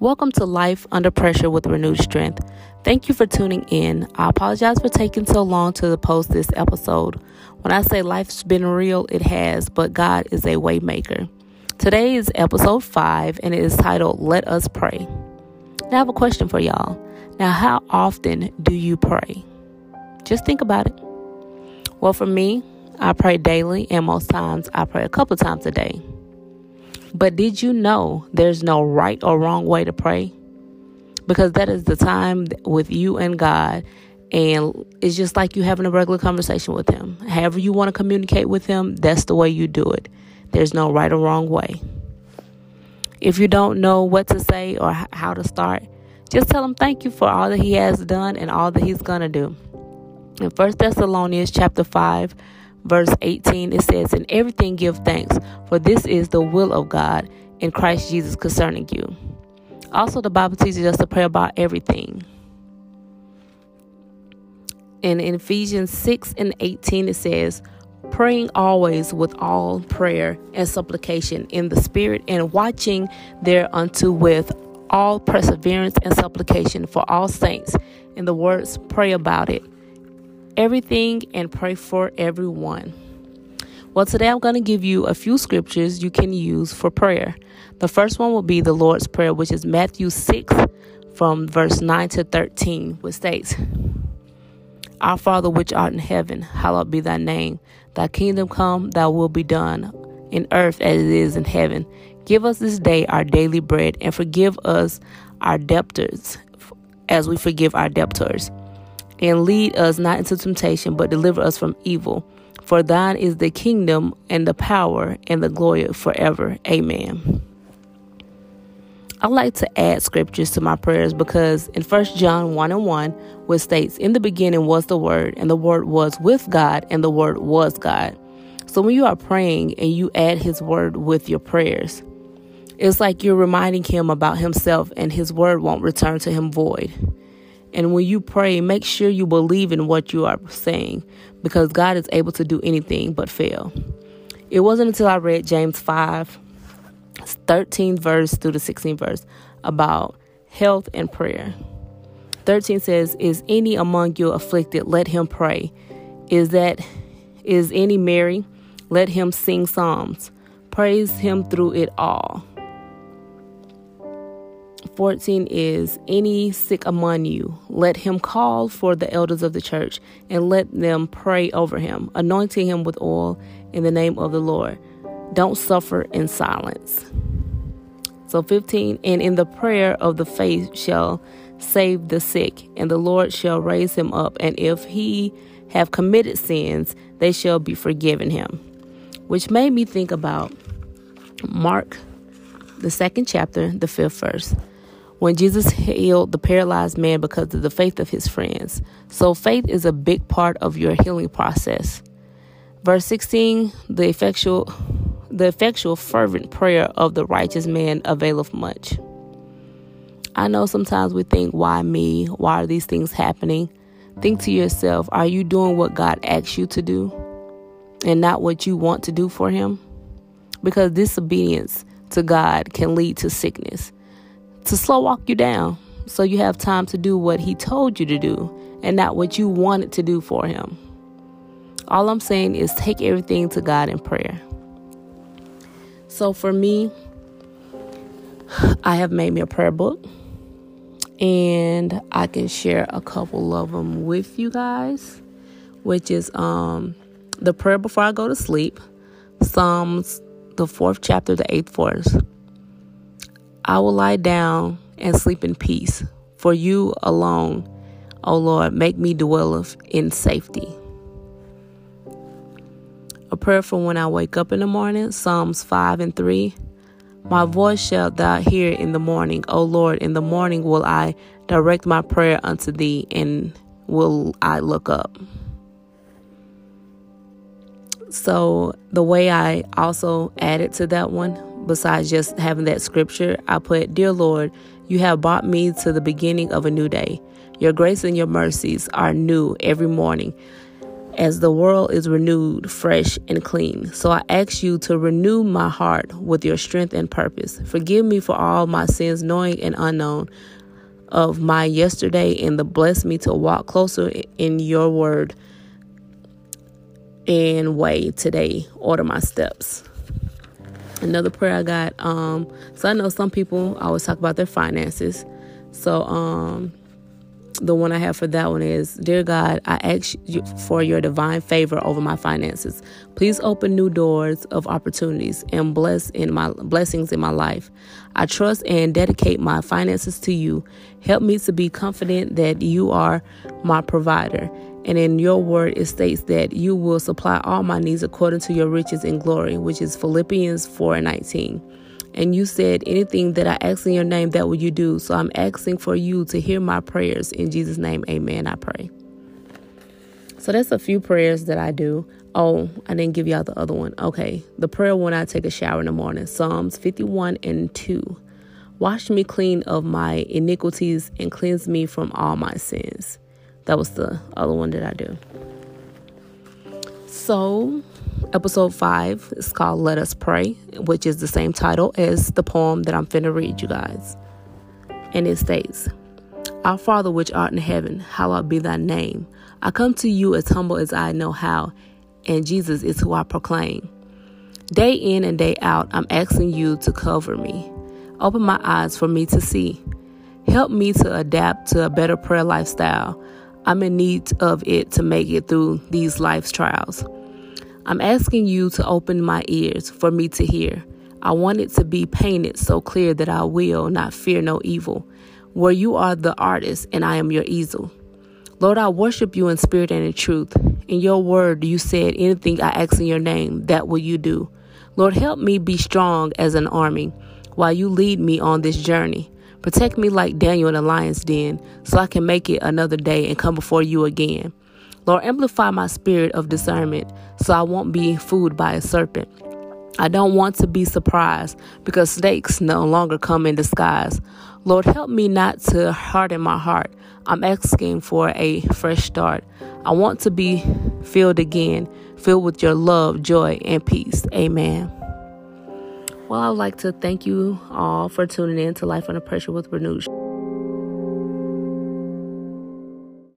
Welcome to Life Under Pressure with Renewed Strength. Thank you for tuning in. I apologize for taking so long to post this episode. When I say life's been real, it has, but God is a waymaker. Today is episode 5 and it is titled Let Us Pray. Now I have a question for y'all. Now, how often do you pray? Just think about it. Well, for me, I pray daily, and most times I pray a couple times a day. But did you know there's no right or wrong way to pray? Because that is the time with you and God. And it's just like you having a regular conversation with Him. However, you want to communicate with Him, that's the way you do it. There's no right or wrong way. If you don't know what to say or how to start, just tell Him thank you for all that He has done and all that He's going to do. In 1 Thessalonians chapter 5, verse 18, it says, In everything give thanks, for this is the will of God in Christ Jesus concerning you. Also, the Bible teaches us to pray about everything. And in Ephesians 6 and 18, it says, Praying always with all prayer and supplication in the Spirit, and watching thereunto with all perseverance and supplication for all saints. In the words, pray about it everything and pray for everyone. Well, today I'm going to give you a few scriptures you can use for prayer. The first one will be the Lord's Prayer, which is Matthew 6 from verse 9 to 13, which states, Our Father which art in heaven, hallowed be thy name. Thy kingdom come, thy will be done, in earth as it is in heaven. Give us this day our daily bread, and forgive us our debtors as we forgive our debtors and lead us not into temptation, but deliver us from evil. For thine is the kingdom and the power and the glory forever. Amen. I like to add scriptures to my prayers because in 1 John 1 and 1, which states, In the beginning was the Word, and the Word was with God, and the Word was God. So when you are praying and you add His Word with your prayers, it's like you're reminding Him about Himself, and His Word won't return to Him void. And when you pray, make sure you believe in what you are saying because God is able to do anything but fail. It wasn't until I read James 5, 13 verse through the 16 verse about health and prayer. 13 says, Is any among you afflicted? Let him pray. Is that is any merry? Let him sing psalms. Praise him through it all. 14 is any sick among you, let him call for the elders of the church and let them pray over him, anointing him with oil in the name of the Lord. Don't suffer in silence. So 15, and in the prayer of the faith shall save the sick, and the Lord shall raise him up, and if he have committed sins, they shall be forgiven him. Which made me think about Mark, the second chapter, the fifth verse when Jesus healed the paralyzed man because of the faith of his friends. So faith is a big part of your healing process. Verse 16, the effectual the effectual fervent prayer of the righteous man availeth much. I know sometimes we think, why me? Why are these things happening? Think to yourself, are you doing what God asks you to do and not what you want to do for Him? Because disobedience to God can lead to sickness to slow walk you down so you have time to do what He told you to do and not what you wanted to do for Him. All I'm saying is take everything to God in prayer. So for me, I have made me a prayer book and I can share a couple of them with you guys, which is um the prayer before I go to sleep, Psalms the 4th chapter, the 8th verse. I will lie down and sleep in peace. For you alone, O Lord, make me dwell in safety. A prayer for when I wake up in the morning, Psalms 5 and 3. My voice shalt thou hear in the morning, O Lord, in the morning will I direct my prayer unto thee, and will I look up. So, the way I also added to that one besides just having that scripture, I put, Dear Lord, you have brought me to the beginning of a new day. Your grace and your mercies are new every morning. as the world is renewed, fresh, and clean. So I ask you to renew my heart with your strength and purpose. Forgive me for all my sins, knowing and unknown, of my yesterday, and the bless me to walk closer in your word and way today. Order my steps. Another prayer I got. Um, so I know some people always talk about their finances. So um, the one I have for that one is Dear God, I ask you for your divine favor over my finances. Please open new doors of opportunities and bless in my blessings in my life. I trust and dedicate my finances to you. Help me to be confident that you are my provider. And in your word, it states that you will supply all my needs according to your riches and glory, which is Philippians 4 and 19. And you said, Anything that I ask in your name, that will you do. So I'm asking for you to hear my prayers. In Jesus' name, amen. I pray. So that's a few prayers that I do. Oh, I didn't give y'all the other one. Okay. The prayer when I take a shower in the morning Psalms 51 and 2. Wash me clean of my iniquities and cleanse me from all my sins. That was the other one that I do. So Episode 5 is called Let Us Pray, which is the same title as the poem that I'm finna read you guys. And it states, Our Father which art in heaven, hallowed be thy name. I come to you as humble as I know how, and Jesus is who I proclaim. Day in and day out, I'm asking you to cover me. Open my eyes for me to see. Help me to adapt to a better prayer lifestyle. I'm in need of it to make it through these life's trials. I'm asking you to open my ears for me to hear. I want it to be painted so clear that I will not fear no evil, where you are the artist and I am your easel. Lord, I worship you in spirit and in truth. In your word, you said, Anything I ask in your name, that will you do. Lord, help me be strong as an army while you lead me on this journey. Protect me like Daniel in the lion's den so I can make it another day and come before you again. Lord, amplify my spirit of discernment so I won't be fooled by a serpent. I don't want to be surprised because snakes no longer come in disguise. Lord, help me not to harden my heart. I'm asking for a fresh start. I want to be filled again, filled with your love, joy, and peace. Amen. Well, I'd like to thank you all for tuning in to Life Under Pressure with Renewed.